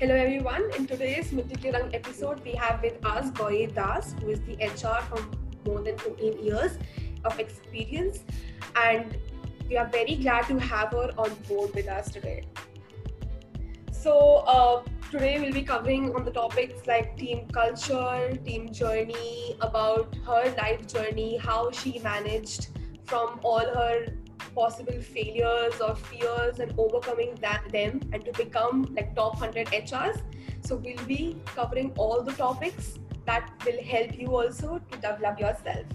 Hello everyone. In today's Ke episode, we have with us Gauri Das, who is the HR from more than 14 years of experience, and we are very glad to have her on board with us today. So uh, today we'll be covering on the topics like team culture, team journey, about her life journey, how she managed from all her possible failures or fears and overcoming that them and to become like top 100 HRs. So we'll be covering all the topics that will help you also to develop yourself.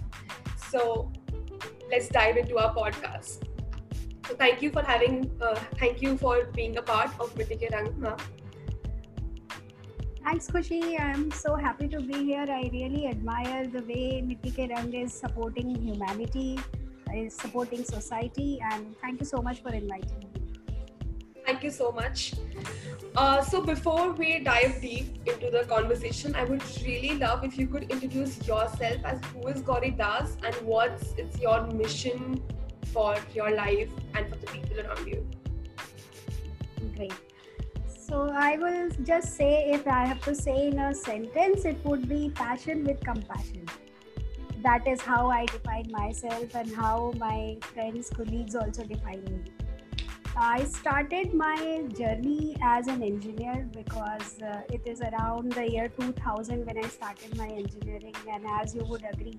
So let's dive into our podcast. So thank you for having, uh, thank you for being a part of Mitti Ke Rang. ma'am. Thanks, Kushi. I'm so happy to be here. I really admire the way Mitti Ke Rang is supporting humanity, is supporting society, and thank you so much for inviting me. Thank you so much. Uh, so before we dive deep into the conversation, I would really love if you could introduce yourself as who is Gauri Das and what's it's your mission for your life and for the people around you. Great. So I will just say, if I have to say in a sentence, it would be passion with compassion. That is how I define myself and how my friends, colleagues also define me. I started my journey as an engineer because uh, it is around the year 2000 when I started my engineering, and as you would agree,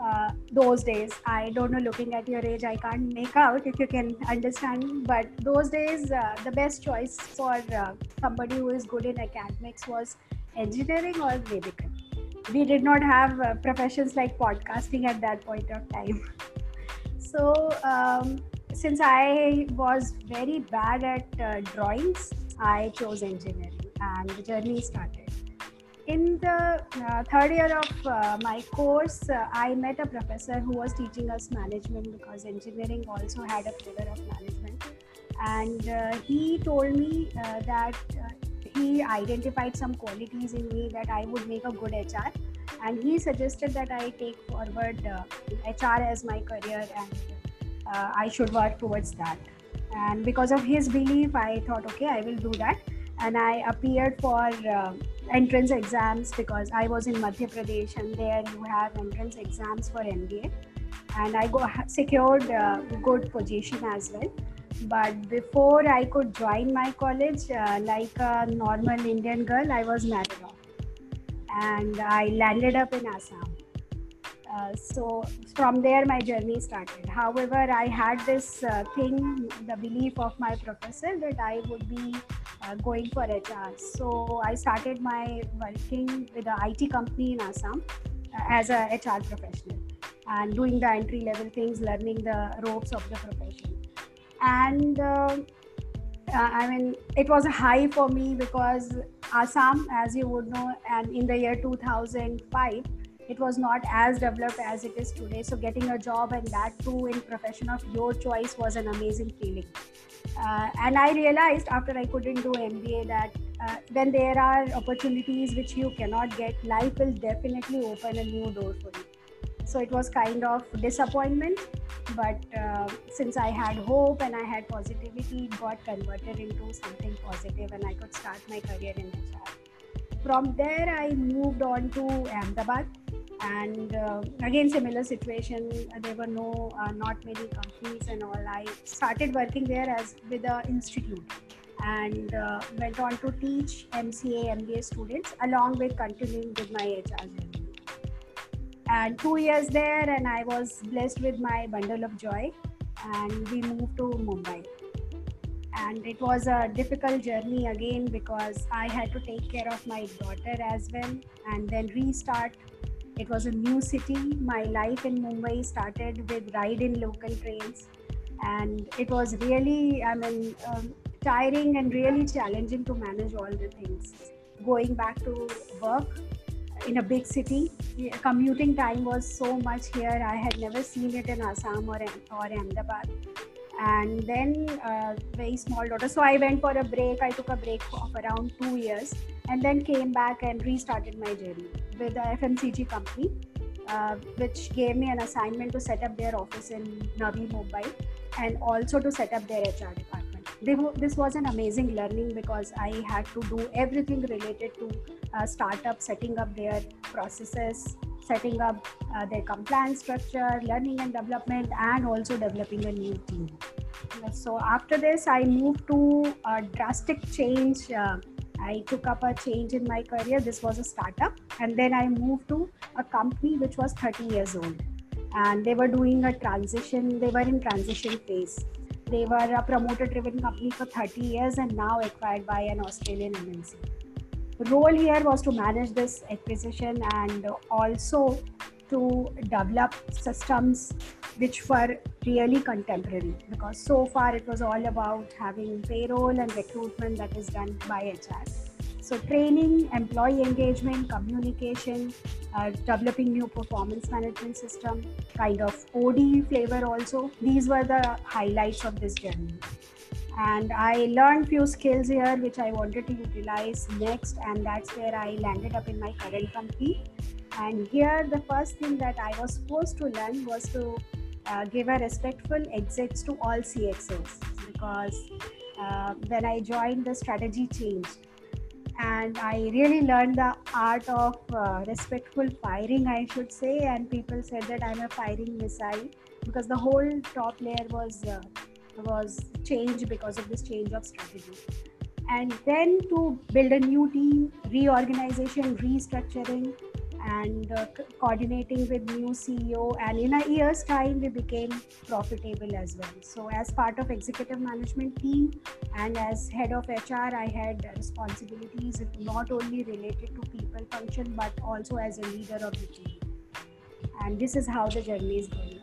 uh, those days i don't know looking at your age i can't make out if you can understand. But those days uh, the best choice for uh, somebody who is good in academics was engineering or medical we did not have uh, professions like podcasting at that point of time so um, since i was very bad at uh, drawings i chose engineering and the journey started in the uh, third year of uh, my course, uh, I met a professor who was teaching us management because engineering also had a flavor of management. And uh, he told me that he identified some qualities in me that I would make a good HR. And he suggested that I take forward uh, HR as my career and uh, I should work towards that. And because of his belief, I thought, okay, I will do that. And I appeared for uh, entrance exams because I was in Madhya Pradesh and there you have entrance exams for MBA and I go, secured a good position as well. But before I could join my college, uh, like a normal Indian girl, I was married. Off and I landed up in Assam. Uh, so from there my journey started. However i had this uh, thing the belief of my professor that i would be uh, going for hr so i started my working with an it company in assam uh, as a hr professional and doing the entry level things learning the ropes of the profession and uh, i mean it was a high for me because assam as you would know and in the year 2005 it was not as developed as it is today. So getting a job and that too in profession of your choice was an amazing feeling. Uh, and i realized after i couldn't do mba that uh, when there are opportunities which you cannot get life will definitely open a new door for you so it was kind of disappointment but uh, since i had hope and i had positivity it got converted into something positive and i could start my career in hr from there i moved on to ahmedabad and uh, again similar situation. There were no uh, not many companies and all. I started working there as with the institute and uh, went on to teach mca mba students along with continuing with my hr journey and two years there and i was blessed with my bundle of joy and we moved to mumbai and it was a difficult journey again because i had to take care of my daughter as well and then restart it was a new city. My life in Mumbai started with ride in local trains, and it was really, I mean, um, tiring and really challenging to manage all the things. Going back to work in a big city, commuting time was so much here. I had never seen it in Assam or, or Ahmedabad. And then uh, very small daughter. So i went for a break. I took a break of around two years and then came back and restarted my journey with the fmcg company uh, which gave me an assignment to set up their office in navi mumbai and also to set up their hr department this was an amazing learning because I had to do everything related to uh, startup, setting up their processes, setting up uh, their compliance structure, learning and development, and also developing a new team. So after this, I moved to a drastic change. Uh, I took up a change in my career. This was a startup, and then I moved to a company which was 30 years old, and they were doing a transition. They were in transition phase. They were a promoter-driven company for 30 years, and now acquired by an Australian MNC. The role here was to manage this acquisition and also to develop systems which were really contemporary because so far it was all about having payroll and recruitment that is done by HR. So, training, employee engagement, communication, uh, developing new performance management system, kind of OD flavor also. These were the highlights of this journey. And I learned few skills here which I wanted to utilize next, and that's where I landed up in my current company. And here, the first thing that I was supposed to learn was to uh, give a respectful exits to all CXOs because uh, when I joined, the strategy changed. And I really learned the art of uh, respectful firing, I should say. And people said that I'm a firing missile because the whole top layer was uh, was changed because of this change of strategy. And then to build a new team, reorganization, restructuring, and uh, coordinating with new ceo and in a year's time we became profitable as well. So as part of executive management team and as head of hr i had responsibilities not only related to people function but also as a leader of the team. And this is how the journey is going.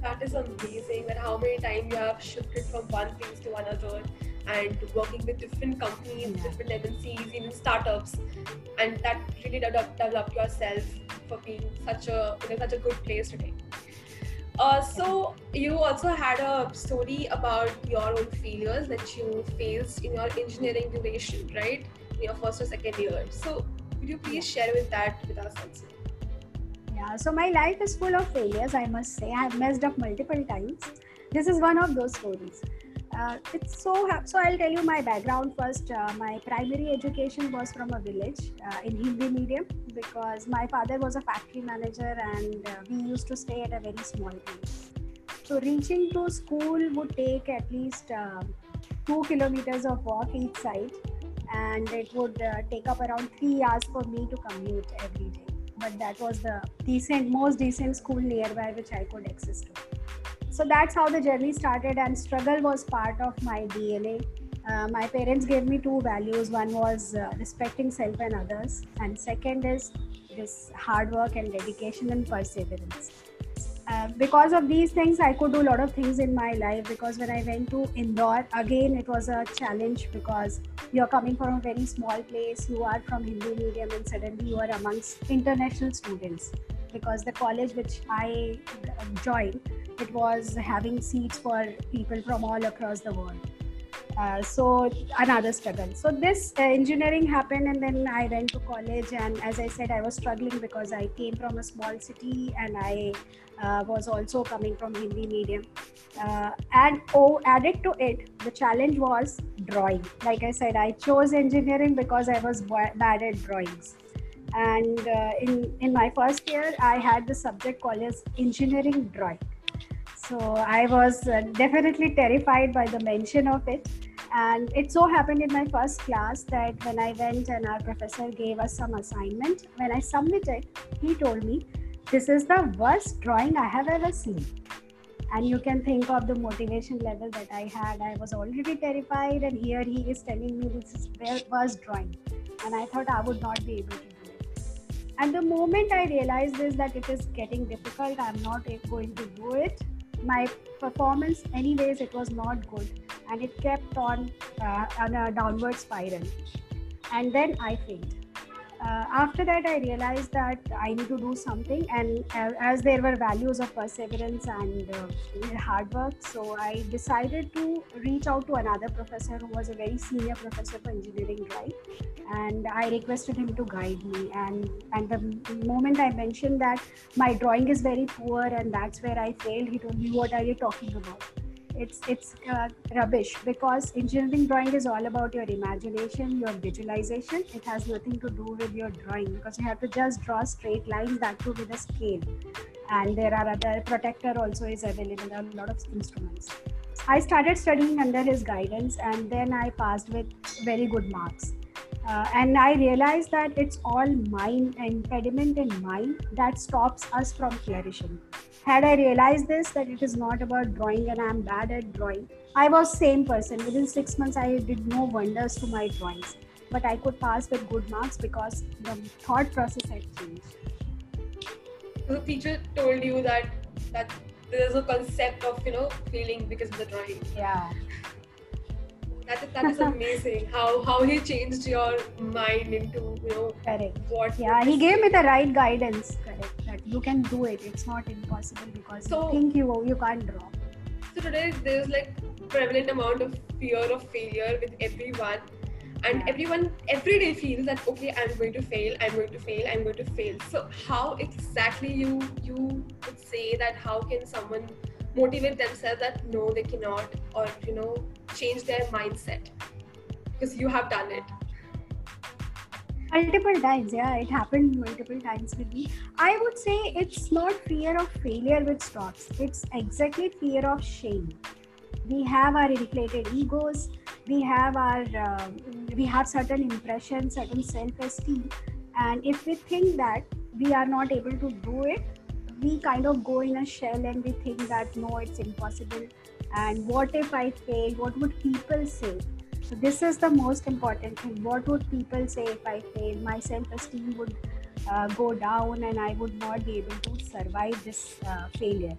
That is amazing that how many times you have shifted from one place to another and working with different companies, yeah. different MNCs, even startups, and that really developed, developed yourself for being such a in such a good place today. Uh, so you also had a story about your own failures that you faced in your engineering duration, right? In your first or second year. So could you please share with that with us also? Yeah, so my life is full of failures, I must say. I have messed up multiple times. This is one of those stories. Uh, it's so so i'll tell you my background first. Uh, my primary education was from a village uh, in hindi medium because my father was a factory manager and uh, we used to stay at a very small place. So reaching to school would take at least uh, two kilometers of walk each side and it would uh, take up around three hours for me to commute every day. But that was the decent most decent school nearby which i could access to so that's how the journey started and struggle was part of my dna uh, my parents gave me two values. One was uh, respecting self and others and second is this hard work and dedication and perseverance. Uh, because of these things i could do a lot of things in my life because when i went to indore again it was a challenge because you're coming from a very small place. You are from hindi medium and suddenly you are amongst international students because the college which i joined it was having seats for people from all across the world. Uh, so another struggle. So this uh, engineering happened, and then I went to college. And as I said, I was struggling because I came from a small city, and I uh, was also coming from Hindi medium. Uh, and oh, added to it, the challenge was drawing. Like I said, I chose engineering because I was bad at drawings. And uh, in in my first year, I had the subject called as engineering drawing so I was uh, definitely terrified by the mention of it. And it so happened in my first class that when I went and our professor gave us some assignment, when I submitted, he told me, This is the worst drawing I have ever seen. And you can think of the motivation level that I had. I was already terrified, and here he is telling me this is the worst drawing. And I thought I would not be able to. And the moment I realized is that it is getting difficult, I'm not going to do it. My performance anyways it was not good. And it kept on uh, on a downward spiral. And then i failed uh, after that i realized that i need to do something and uh, as there were values of perseverance and uh, hard work so i decided to reach out to another professor who was a very senior professor for engineering right? And i requested him to guide me and and the moment i mentioned that my drawing is very poor and that's where i failed he told me what are you talking about it's it's uh, rubbish because engineering drawing is all about your imagination your visualization. It has nothing to do with your drawing because you have to just draw straight lines that too with a scale. And there are other protractor also is available a lot of instruments. I started studying under his guidance and then i passed with very good marks. Uh, and i realized that it's all mind impediment in mind that stops us from flourishing had i realized this that it is not about drawing and i'm bad at drawing i was same person. Within six months i did no wonders to my drawings. But i could pass with good marks because the thought process had changed. The teacher told you that that there's a concept of you know feeling because of the drawing. Yeah that is, that is amazing how how he changed your mind into you know correct. what yeah he gave me the right guidance correct that you can do it. It's not impossible because So- you think you you can't draw. So today there's like prevalent amount of fear of failure with everyone. And Yeah. everyone every day feels that okay i'm going to fail i'm going to fail i'm going to fail. So how exactly you you would say that how can someone motivate themselves that no they cannot or you know change their mindset because you have done it. Multiple times yeah it happened multiple times with me. I would say it's not fear of failure which stops it's exactly fear of shame. We have our inflated egos we have our uh, we have certain impressions certain self-esteem and if we think that we are not able to do it we kind of go in a shell and we think that no it's impossible and what if i fail what would people say so this is the most important thing. What would people say if I fail? My self-esteem would uh, go down, and I would not be able to survive this uh, failure.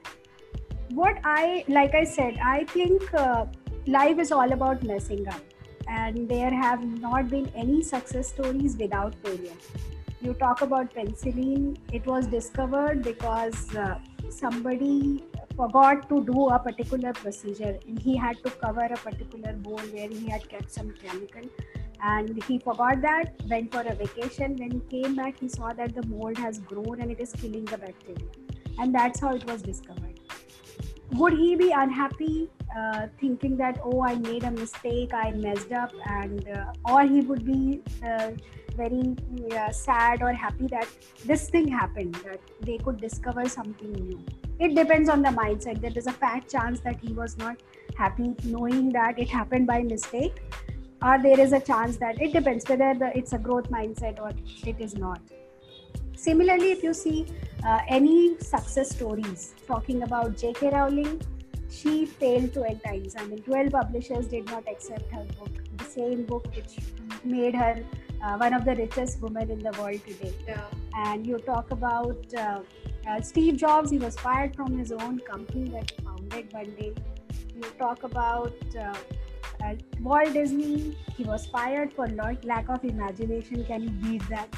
What I like, I said, I think uh, life is all about messing up, and there have not been any success stories without failure. You talk about penicillin; it was discovered because uh, somebody forgot to do a particular procedure and he had to cover a particular bowl where he had kept some chemical. And he forgot that went for a vacation. When he came back he saw that the mold has grown and it is killing the bacteria. And that's how it was discovered. Would he be unhappy uh, thinking that oh i made a mistake i messed up and uh, or he would be uh, very uh, sad or happy that this thing happened that they could discover something new. It depends on the mindset. There is a fat chance that he was not happy knowing that it happened by mistake or there is a chance that it depends whether the, it's a growth mindset or it is not. Similarly if you see uh, any success stories talking about jk rowling she failed 12 times i mean 12 publishers did not accept her book the same book which made her uh, one of the richest women in the world today yeah and you talk about uh, uh, Steve Jobs, he was fired from his own company that he founded one day. You talk about uh, uh, Walt Disney, he was fired for lack of imagination. Can you beat that?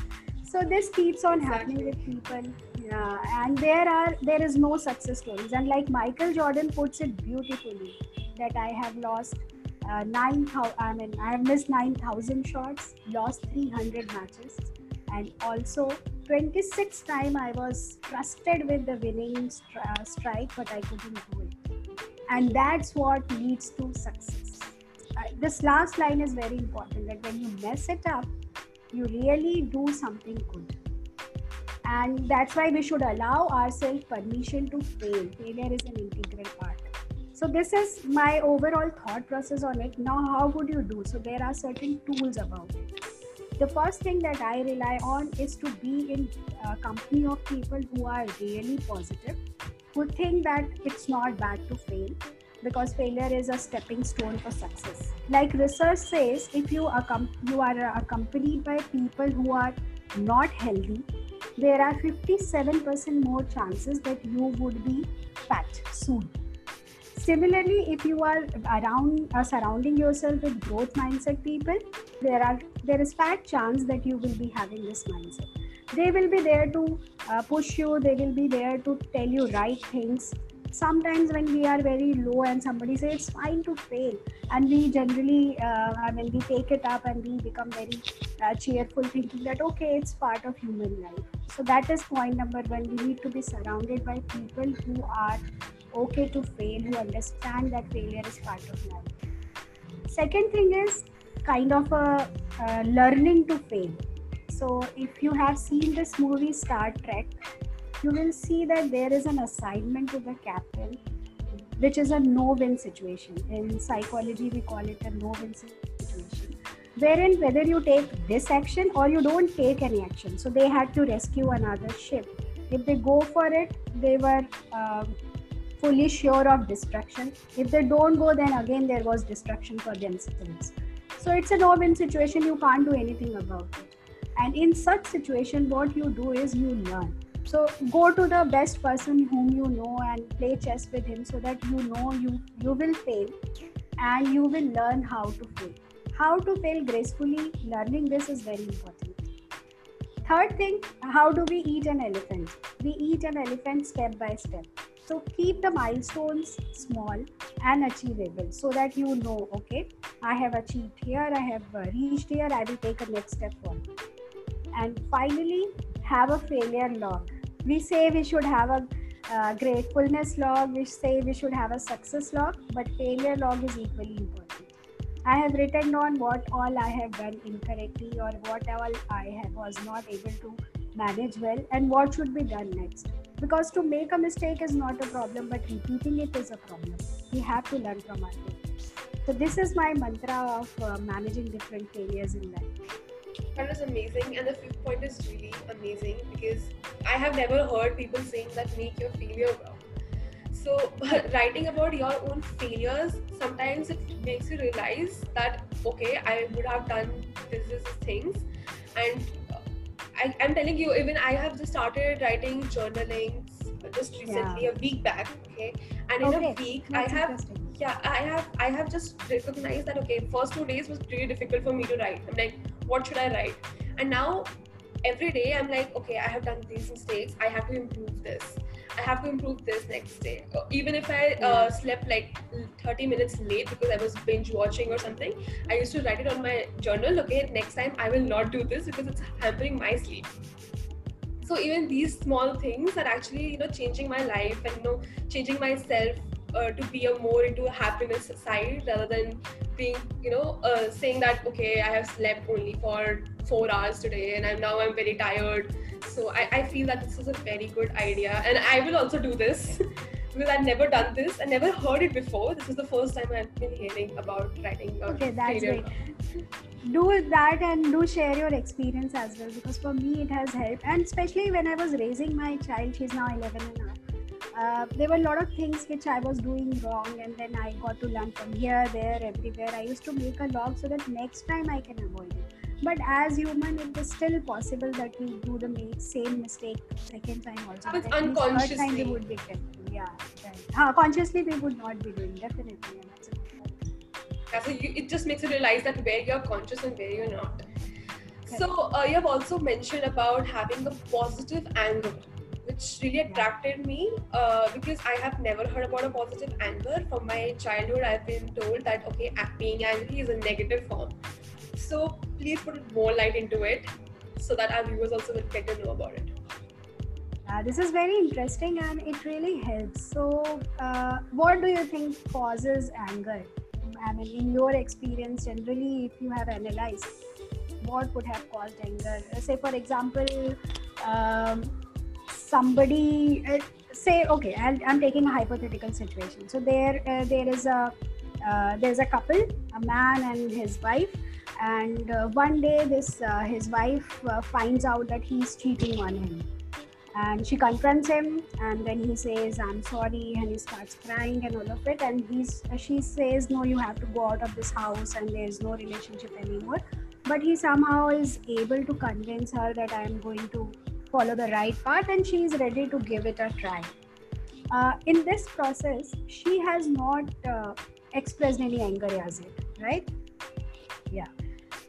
So this keeps on happening with people, yeah. And there are there is no success stories. And like Michael Jordan puts it beautifully, that I have lost uh, nine thousand. I mean, I have missed nine thousand shots, lost three hundred matches, and also 26 time I was trusted with the winning stri- uh, strike, but I couldn't do it. And that's what leads to success. Uh, this last line is very important that when you mess it up, you really do something good. And that's why we should allow ourselves permission to fail. Failure is an integral part. So, this is my overall thought process on it. Now, how would you do? So, there are certain tools about it the first thing that I rely on is to be in a company of people who are really positive, who think that it's not bad to fail because failure is a stepping stone for success. Like research says, if you, you are accompanied by people who are not healthy, there are 57% more chances that you would be fat soon. Similarly, if you are around uh, surrounding yourself with growth mindset people, there are there is fat chance that you will be having this mindset. They will be there to uh, push you. They will be there to tell you right things. Sometimes when we are very low and somebody says it's fine to fail, and we generally, uh, I mean, we take it up and we become very uh, cheerful, thinking that okay, it's part of human life. So that is point number one. We need to be surrounded by people who are okay to fail who understand that failure is part of life second thing is kind of a uh, learning to fail so if you have seen this movie star trek you will see that there is an assignment to the captain which is a no-win situation. In psychology we call it a no-win situation wherein whether you take this action or you don't take any action. So they had to rescue another ship. If they go for it they were uh, fully sure of destruction. If they don't go then again there was destruction for themselves. So it's a no-win situation. You can't do anything about it. And in such situation what you do is you learn so go to the best person whom you know and play chess with him so that you know you you will fail and you will learn how to fail. How to fail gracefully learning this is very important. Third thing how do we eat an elephant? We eat an elephant step by step. So keep the milestones small and achievable so that you know okay i have achieved here i have reached here i will take a next step forward. And finally have a failure log we say we should have a uh, gratefulness log we say we should have a success log but failure log is equally important. I have written down what all i have done incorrectly or what all i have, was not able to manage well and what should be done next. Because to make a mistake is not a problem but repeating it is a problem. We have to learn from our failures. So this is my mantra of uh, managing different failures in life that was amazing, and the fifth point is really amazing because I have never heard people saying that make your failure well. So, writing about your own failures sometimes it makes you realize that okay, I would have done this, this things, and uh, I, am telling you, even I have just started writing journaling just recently, yeah. a week back. Okay, and in okay. a week, That's I have yeah, I have I have just recognized that okay, first two days was pretty difficult for me to write. I'm like what should I write? And now every day I'm like, okay, I have done these mistakes. I have to improve this. I have to improve this next day. Even if I uh, slept like 30 minutes late because I was binge watching or something, I used to write it on my journal. Okay, next time I will not do this because it's hampering my sleep. So even these small things are actually you know changing my life and you know changing myself uh, to be a more into a happiness side rather than being you know uh, saying that okay i have slept only for four hours today and i'm now i'm very tired. So I, I feel that this is a very good idea. And i will also do this because i've never done this i never heard it before. This is the first time i've been hearing about writing okay that's failure. great. Do that and do share your experience as well because for me it has helped. And especially when i was raising my child she's now 11 and a half uh, there were a lot of things which I was doing wrong, and then I got to learn from here, there, everywhere. I used to make a log so that next time I can avoid it. But as human, it is still possible that we do the same mistake second time also. But unconsciously. Third time we would be careful. Yeah, right. consciously, we would not be doing definitely. Yeah, so you, it just makes you realize that where you're conscious and where you're not. So uh, you have also mentioned about having a positive anger which really attracted me uh, because I have never heard about a positive anger. From my childhood, I've been told that okay, being angry is a negative form. So please put more light into it so that our viewers also will get to know about it. Uh, this is very interesting and it really helps. So, uh, what do you think causes anger? I mean, in your experience, generally, if you have analyzed, what would have caused anger? Say, for example, um, somebody uh, say okay i am taking a hypothetical situation. So there uh, there is a uh, there's a couple a man and his wife. And uh, one day this uh, his wife uh, finds out that he's cheating on him. And she confronts him and then he says i'm sorry and he starts crying and all of it. And he's she says no you have to go out of this house and there's no relationship anymore. But he somehow is able to convince her that i am going to follow the right path and she is ready to give it a try. Uh, in this process, she has not uh, expressed any anger as yet, right? Yeah.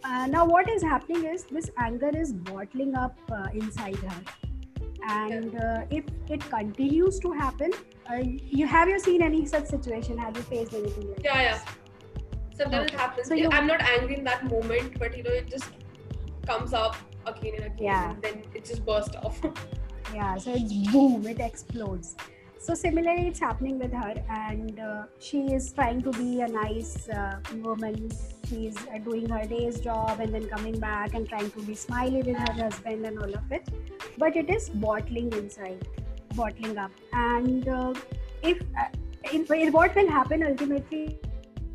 Uh, now, what is happening is this anger is bottling up uh, inside her. And uh, if it continues to happen, uh, you have you seen any such situation? Have you faced anything like Yeah, yeah. Sometimes okay. it happens. So you, I'm not angry in that moment, but you know, it just comes up again and again yeah. and then it just burst off. Yeah so it's boom it explodes. So similarly it's happening with her and uh, she is trying to be a nice uh, woman. She's uh, doing her day's job and then coming back and trying to be smiley with her husband and all of it. But it is bottling inside bottling up. And uh, if uh, in, in what will happen ultimately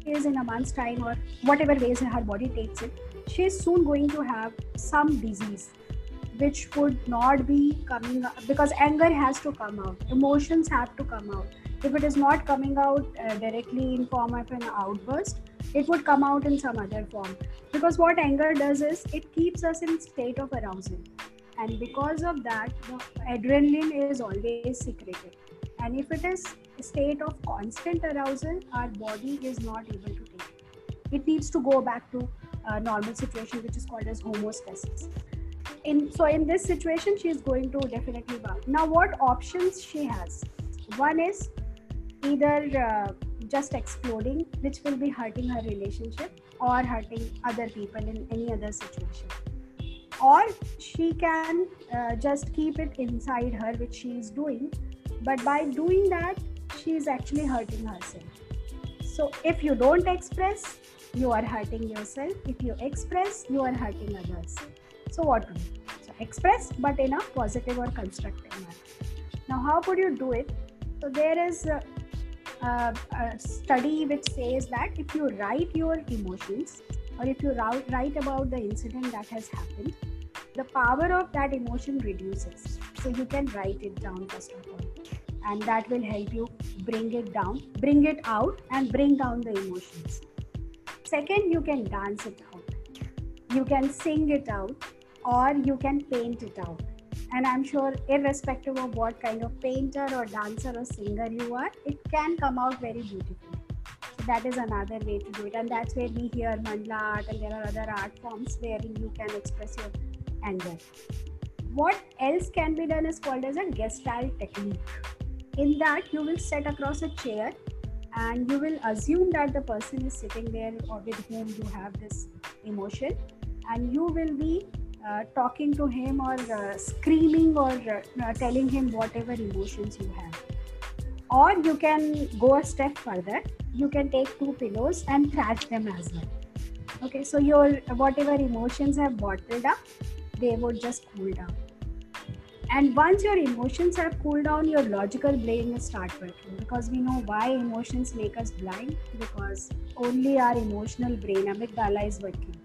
is in a month's time or whatever ways her body takes it she is soon going to have some disease which would not be coming out because anger has to come out emotions have to come out. If it is not coming out uh, directly in form of an outburst it would come out in some other form. Because what anger does is it keeps us in state of arousal. And because of that the adrenaline is always secreted. And if it is state of constant arousal our body is not able to take it. It needs to go back to a normal situation which is called as homeostasis. In so in this situation she is going to definitely work. Now what options she has? One is either uh, just exploding which will be hurting her relationship or hurting other people in any other situation. Or she can uh, just keep it inside her which she is doing but by doing that she is actually hurting herself. So if you don't express you are hurting yourself if you express you are hurting others so what do so express but in a positive or constructive manner now how could you do it so there is a, a, a study which says that if you write your emotions or if you write about the incident that has happened the power of that emotion reduces. So you can write it down first of all. And that will help you bring it down, bring it out, and bring down the emotions. Second, you can dance it out. You can sing it out, or you can paint it out. And I'm sure, irrespective of what kind of painter or dancer or singer you are, it can come out very beautifully. So that is another way to do it. And that's where we hear mandala art, and there are other art forms wherein you can express your anger. What else can be done is called as a gestalt technique. In that, you will sit across a chair and you will assume that the person is sitting there or with whom you have this emotion, and you will be uh, talking to him or uh, screaming or uh, telling him whatever emotions you have. Or you can go a step further. You can take two pillows and thrash them as well. Okay, so your whatever emotions have bottled up, they would just cool down. And once your emotions have cooled down, your logical brain will start working because we know why emotions make us blind because only our emotional brain, amygdala, is working.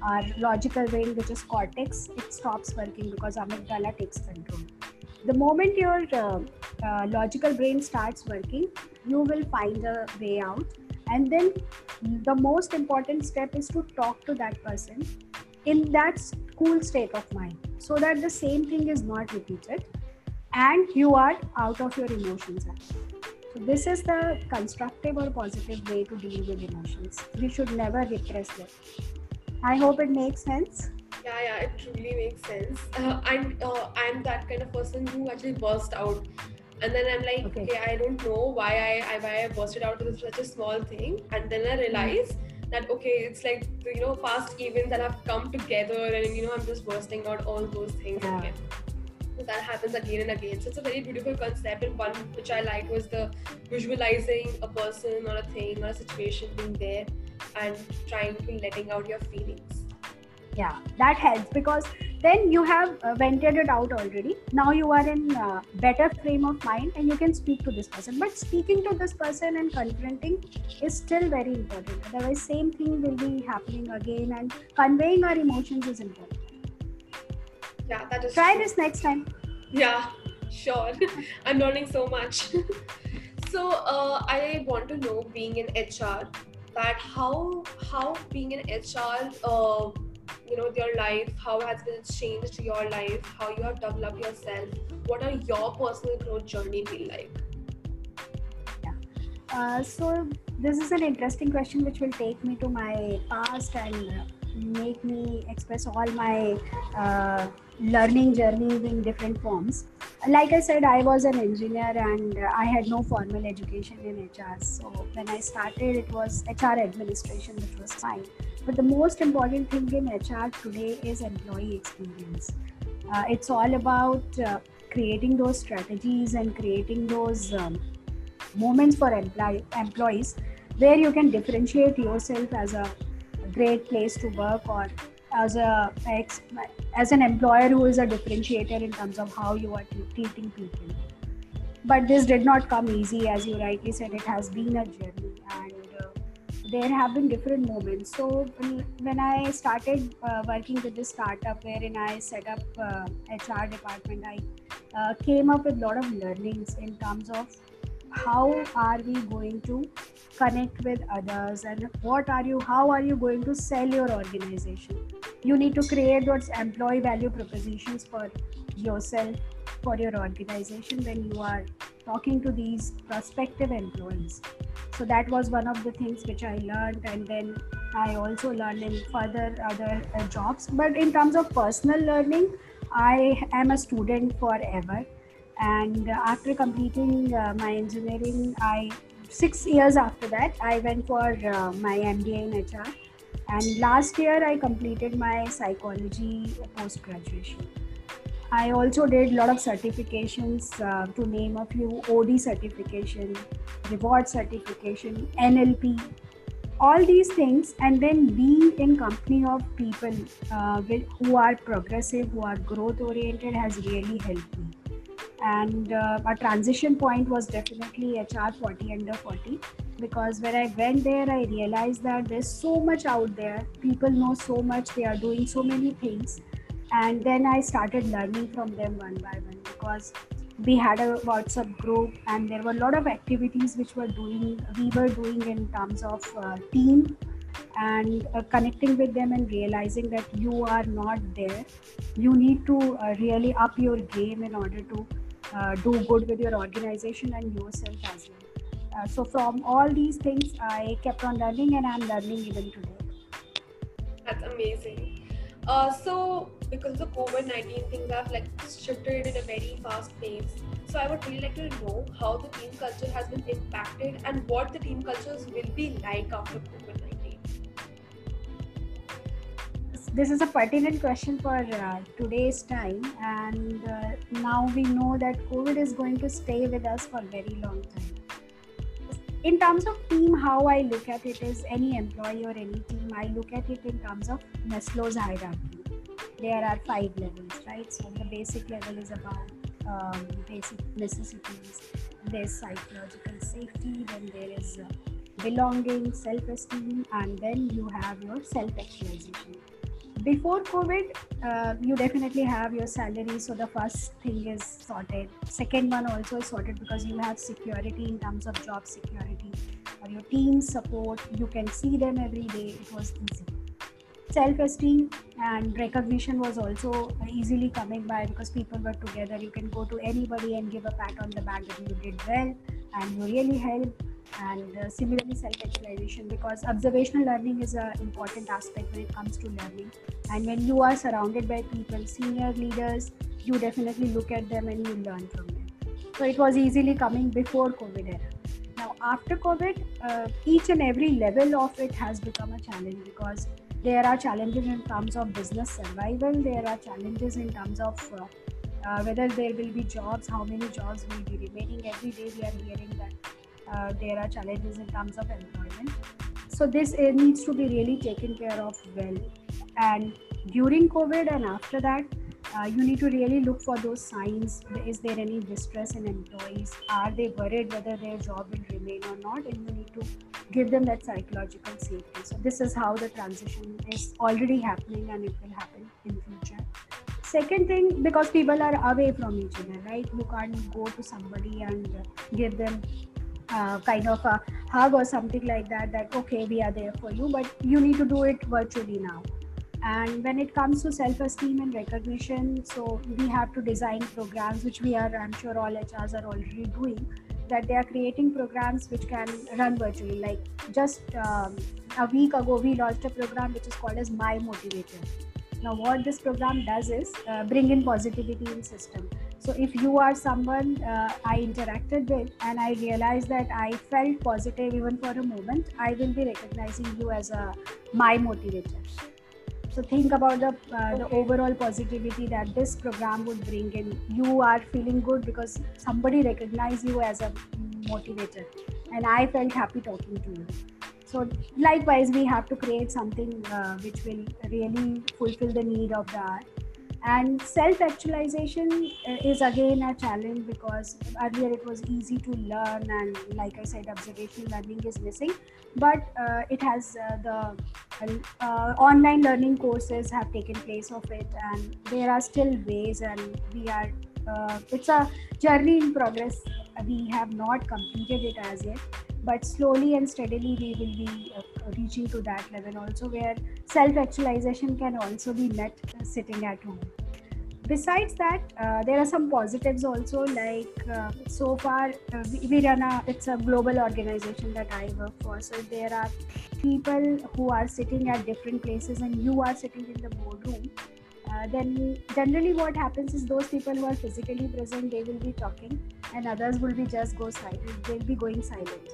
Our logical brain, which is cortex, it stops working because amygdala takes control. The moment your uh, uh, logical brain starts working, you will find a way out. And then the most important step is to talk to that person in that cool state of mind so that the same thing is not repeated and you are out of your emotions so this is the constructive or positive way to deal with emotions. We should never repress them. I hope it makes sense. Yeah yeah it truly makes sense. Uh, i'm uh, i'm that kind of person who actually burst out. And then i'm like okay, okay i don't know why I, I why i bursted out with such a small thing. And then i realize mm-hmm that okay it's like you know past events that have come together and you know i'm just bursting out all those things yeah. again. So that happens again and again. So it's a very beautiful concept and one which i liked was the visualizing a person or a thing or a situation being there and trying to letting out your feelings yeah that helps because then you have uh, vented it out already. Now you are in uh, better frame of mind and you can speak to this person. But speaking to this person and confronting is still very important. Otherwise same thing will be happening again and conveying our emotions is important. Yeah that is try true. this next time. Yeah sure. I'm learning so much. So uh, i want to know being in hr that how how being in hr uh, you know your life how has been changed your life how you have developed yourself what are your personal growth journey been like yeah uh, so this is an interesting question which will take me to my past and make me express all my uh, learning journeys in different forms. Like I said, I was an engineer and I had no formal education in HR. So when I started, it was HR administration, which was fine. But the most important thing in HR today is employee experience. Uh, it's all about uh, creating those strategies and creating those um, moments for employ- employees where you can differentiate yourself as a great place to work or as a as an employer who is a differentiator in terms of how you are treating people but this did not come easy as you rightly said it has been a journey there have been different moments. So when i started uh, working with this startup wherein i set up uh, hr department i uh, came up with a lot of learnings in terms of how are we going to connect with others and what are you how are you going to sell your organization? You need to create those employee value propositions for yourself for your organization when you are talking to these prospective employees. So that was one of the things which i learned and then i also learned in further other uh, jobs. But in terms of personal learning i am a student forever. And after completing uh, my engineering i six years after that i went for uh, my mba in hr and last year i completed my psychology post graduation i also did a lot of certifications uh, to name a few od certification reward certification nlp all these things and then be in company of people uh, who are progressive who are growth oriented has really helped me. And uh, transition point was definitely hr 40 under 40 because when i went there i realized that there's so much out there. People know so much they are doing so many things and then i started learning from them one by one because we had a whatsapp group and there were a lot of activities which were doing we were doing in terms of uh, team and uh, connecting with them and realizing that you are not there you need to uh, really up your game in order to uh, do good with your organization and yourself as well. Uh, so from all these things, I kept on learning, and I'm learning even today. That's amazing. Uh, so because the COVID nineteen, things have like shifted in a very fast pace. So I would really like to know how the team culture has been impacted and what the team cultures will be like after COVID nineteen. This is a pertinent question for uh, today's time and uh, now we know that covid is going to stay with us for a very long time. In terms of team how i look at it is any employee or any team i look at it in terms of maslow's hierarchy there are five levels right? So the basic level is about um, basic necessities there's psychological safety then there is uh, belonging self-esteem and then you have your self-actualization. Before covid uh, you definitely have your salary so the first thing is sorted. Second one also is sorted because you have security in terms of job security or your team support. You can see them every day. It was easy self-esteem and recognition was also easily coming by because people were together. You can go to anybody and give a pat on the back that you did well and you really helped. And uh, similarly self-actualization because observational learning is an important aspect when it comes to learning. And when you are surrounded by people senior leaders you definitely look at them and you learn from them. So it was easily coming before covid era. Now after covid uh, each and every level of it has become a challenge because there are challenges in terms of business survival there are challenges in terms of uh, uh, whether there will be jobs how many jobs will be remaining. Every day we are hearing that uh, there are challenges in terms of employment. So this needs to be really taken care of well. And during covid and after that uh, you need to really look for those signs. Is there any distress in employees? Are they worried whether their job will remain or not? And you need to give them that psychological safety. So this is how the transition is already happening and it will happen in future. Second thing because people are away from each other right? You can't go to somebody and give them uh, kind of a hug or something like that that okay we are there for you but you need to do it virtually now and when it comes to self-esteem and recognition so we have to design programs which we are i'm sure all hrs are already doing that they are creating programs which can run virtually. Like just um, a week ago we launched a program which is called as my motivator. Now what this program does is uh, bring in positivity in system. So if you are someone uh, I interacted with and I realized that I felt positive even for a moment, I will be recognizing you as a my motivator. So think about the uh, the overall positivity that this program would bring and you are feeling good because somebody recognized you as a motivator. And i felt happy talking to you. So likewise we have to create something uh, which will really fulfill the need of the and self actualization uh, is again a challenge because earlier it was easy to learn and like i said observational learning is missing. But uh, it has uh, the uh, online learning courses have taken place of it and there are still ways and we are uh, it's a journey in progress. We have not completed it as yet but slowly and steadily we will be uh, reaching to that level also where self actualization can also be met uh, sitting at home. Besides that uh, there are some positives also like uh, so far uh, we, we, run a it's a global organization that i work for. So there are people who are sitting at different places and you are sitting in the boardroom. Uh, then generally what happens is those people who are physically present they will be talking and others will be just go silent they'll be going silent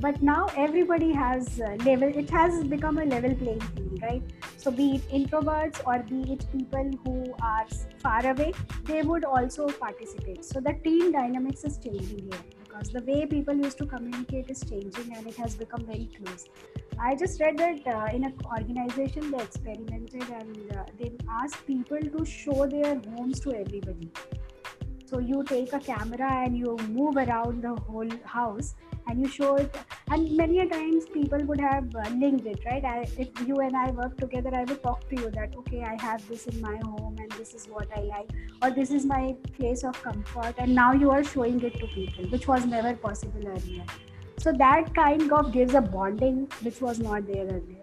but now everybody has level it has become a level playing field right? So be it introverts or be it people who are far away they would also participate. So the team dynamics is changing here because the way people used to communicate is changing and it has become very close. I just read that uh, in an organization they experimented and uh, they asked people to show their homes to everybody so you take a camera and you move around the whole house and you show it. And many a times people would have uh, linked it right? I, if you and i work together i would talk to you that okay i have this in my home and this is what i like or this is my place of comfort and now you are showing it to people which was never possible earlier. So that kind of gives a bonding which was not there earlier.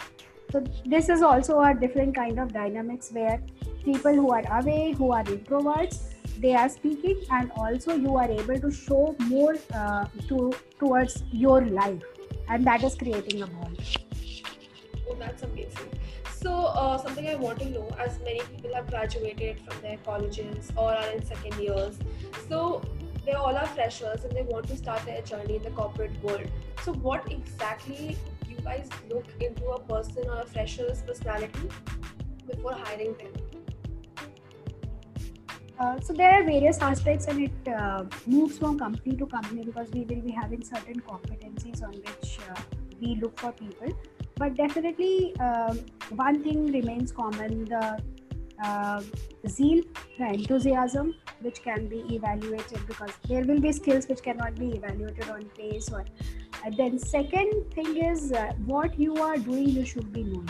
So this is also a different kind of dynamics where people who are away who are introverts they are speaking and also you are able to show more uh, to towards your life. And that is creating a bond. Oh that's amazing. So uh, something i want to know as many people have graduated from their colleges or are in second years so they all are freshers and they want to start their journey in the corporate world. So what exactly you guys look into a person or a fresher's personality before hiring them uh, so there are various aspects and it uh, moves from company to company because we will be having certain competencies on which uh, we look for people. But definitely um, one thing remains common the uh, zeal the enthusiasm which can be evaluated because there will be skills which cannot be evaluated on pace or then second thing is uh, what you are doing you should be knowing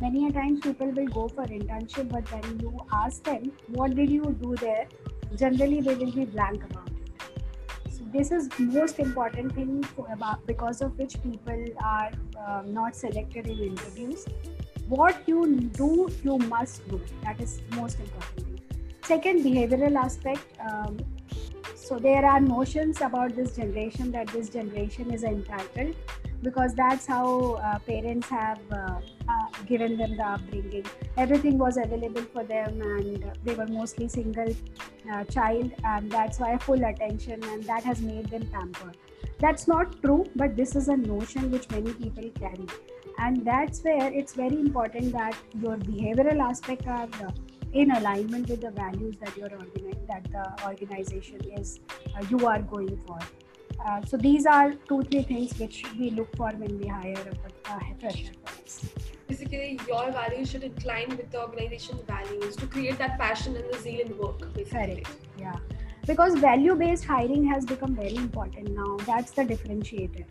many a times people will go for internship but when you ask them what did you do there? generally they will be blank about it. So this is most important thing about because of which people are uh, not selected in interviews. What you do you must do. That is most important. Thing second behavioral aspect. Um, so there are notions about this generation that this generation is entitled because that's how uh, parents have uh, uh, given them the upbringing. Everything was available for them, and they were mostly single uh, child, and that's why full attention, and that has made them pampered. That's not true, but this is a notion which many people carry, and that's where it's very important that your behavioral aspect are uh, in alignment with the values that your organi- that the organization is uh, you are going for. Uh, so these are two three things which we look for when we hire a, a fresher basically your values should incline with the organization's values to create that passion and the zeal in work basically. Correct. yeah. Because value based hiring has become very important now. That's the differentiator.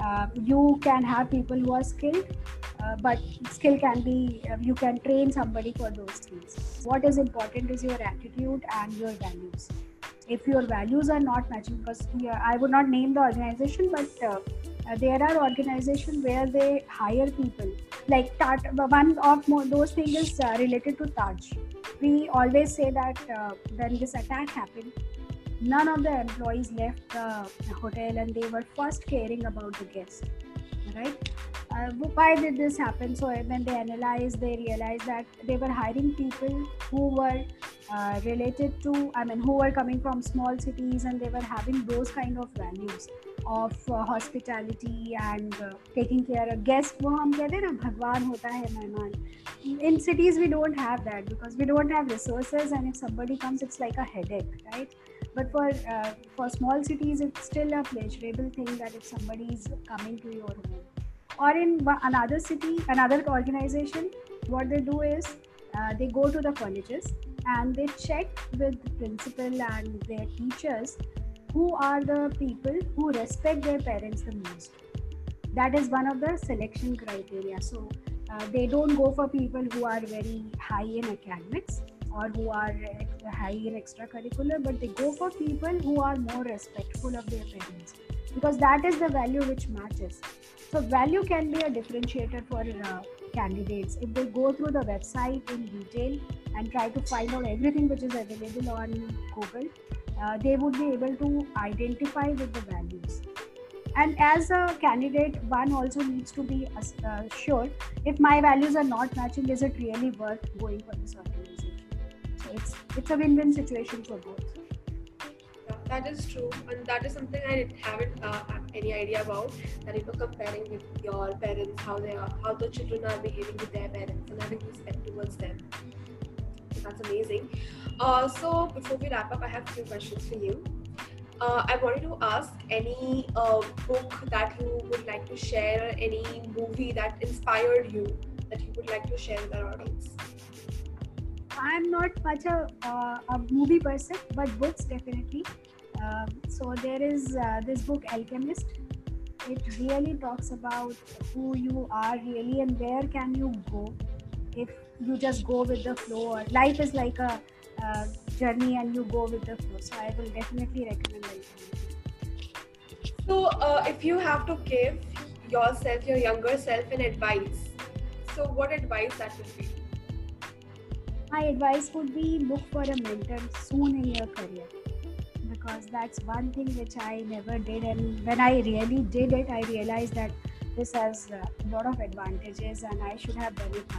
Uh, you can have people who are skilled uh, but skill can be uh, you can train somebody for those things what is important is your attitude and your values if your values are not matching because yeah, i would not name the organization but uh, uh, there are organizations where they hire people. Like Tata, one of those things is uh, related to taj. We always say that uh, when this attack happened none of the employees left the hotel and they were first caring about the guests right uh, why did this happen so when they analyzed they realized that they were hiring people who were uh, related to i mean who were coming from small cities and they were having those kind of values of uh, hospitality and uh, taking care of guests वो हम कहते हैं ना भगवान होता है मेहमान in cities we don't have that because we don't have resources and if somebody comes it's like a headache right but for uh, for small cities it's still a pleasurable thing that if somebody is coming to your home or in another city another organization what they do is uh, they go to the colleges and they check with the principal and their teachers who are the people who respect their parents the most. That is one of the selection criteria. So uh, they don't go for people who are very high in academics or who are high in extracurricular, but they go for people who are more respectful of their parents because that is the value which matches. So value can be a differentiator for uh, candidates. If they go through the website in detail and try to find out everything which is available on Google uh, they would be able to identify with the values. And as a candidate one also needs to be uh, sure if my values are not matching is it really worth going for this organization? So it's it's a win-win situation for both that is true and that is something i haven't uh, any idea about that you know comparing with your parents how they are how the children are behaving with their parents and having respect towards them so that's amazing uh, so before we wrap up, I have a few questions for you. Uh, I wanted to ask any uh, book that you would like to share, any movie that inspired you that you would like to share with our audience. I'm not much a, uh, a movie person, but books definitely. Um, so there is uh, this book, Alchemist. It really talks about who you are really and where can you go if you just go with the flow. Life is like a uh, journey and you go with the flow. So I will definitely recommend it. So uh, if you have to give yourself, your younger self, an advice, so what advice that would be? My advice would be look for a mentor soon in your career because that's one thing which I never did. And when I really did it, I realized that this has a lot of advantages and I should have done it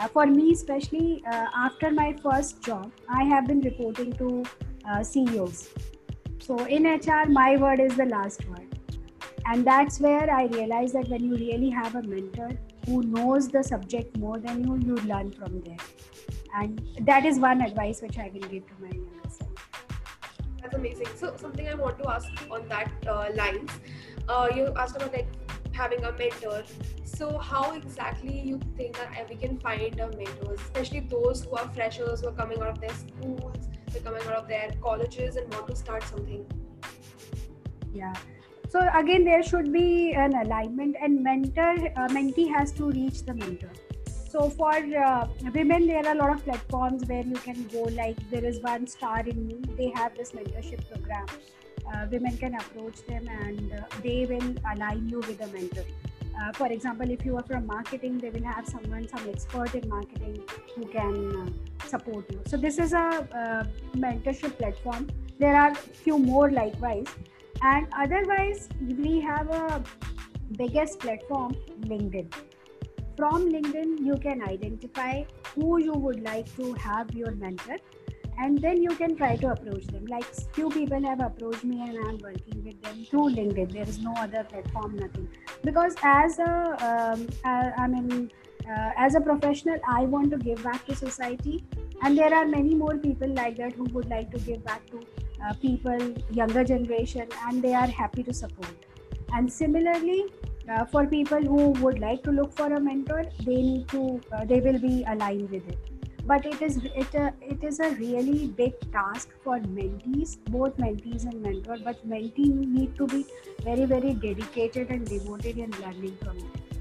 uh, for me especially uh, after my first job i have been reporting to uh, ceos so in hr my word is the last word. And that's where i realized that when you really have a mentor who knows the subject more than you you learn from there and that is one advice which i will give to my that's amazing. So something i want to ask on that uh, lines uh, you asked about like having a mentor. So how exactly you think that we can find a mentors especially those who are freshers who are coming out of their schools they're coming out of their colleges and want to start something? Yeah. So again there should be an alignment and mentor uh, mentee has to reach the mentor so for uh, women there are a lot of platforms where you can go like there is one star in me they have this mentorship program uh, women can approach them and uh, they will align you with a mentor. Uh, for example, if you are from marketing, they will have someone, some expert in marketing who can uh, support you. So this is a uh, mentorship platform. There are few more likewise, and otherwise we have a biggest platform, LinkedIn. From LinkedIn, you can identify who you would like to have your mentor and then you can try to approach them. Like few people have approached me and i'm working with them through linkedin. There is no other platform nothing. Because as a um, I, mean uh, as a professional i want to give back to society. And there are many more people like that who would like to give back to uh, people younger generation and they are happy to support. And similarly uh, for people who would like to look for a mentor they need to uh, they will be aligned with it. But it is it, uh, it is a really big task for mentees both mentees and mentor but mentee need to be very very dedicated and devoted in learning from it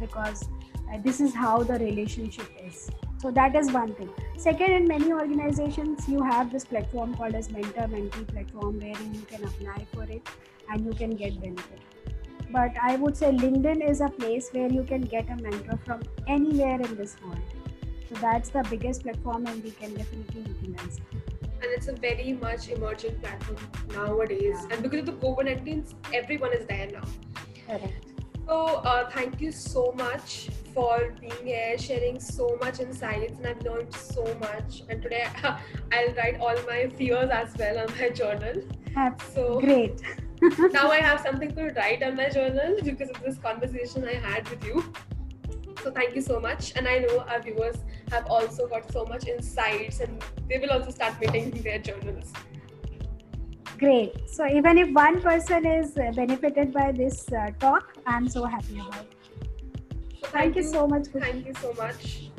because uh, this is how the relationship is. So that is one thing. Second in many organizations you have this platform called as mentor mentee platform wherein you can apply for it and you can get benefit but i would say linkedin is a place where you can get a mentor from anywhere in this world so that's the biggest platform, and we can definitely utilize it. And it's a very much emerging platform nowadays. Yeah. And because of the COVID 19, everyone is there now. Correct. So, uh, thank you so much for being here, sharing so much insights, and I've learned so much. And today, I'll write all my fears as well on my journal. That's so great. Now I have something to write on my journal because of this conversation I had with you. So thank you so much. And I know our viewers have also got so much insights and they will also start maintaining their journals. Great. So even if one person is benefited by this uh, talk, I'm so happy about it. So Thank you so much. Thank you so much.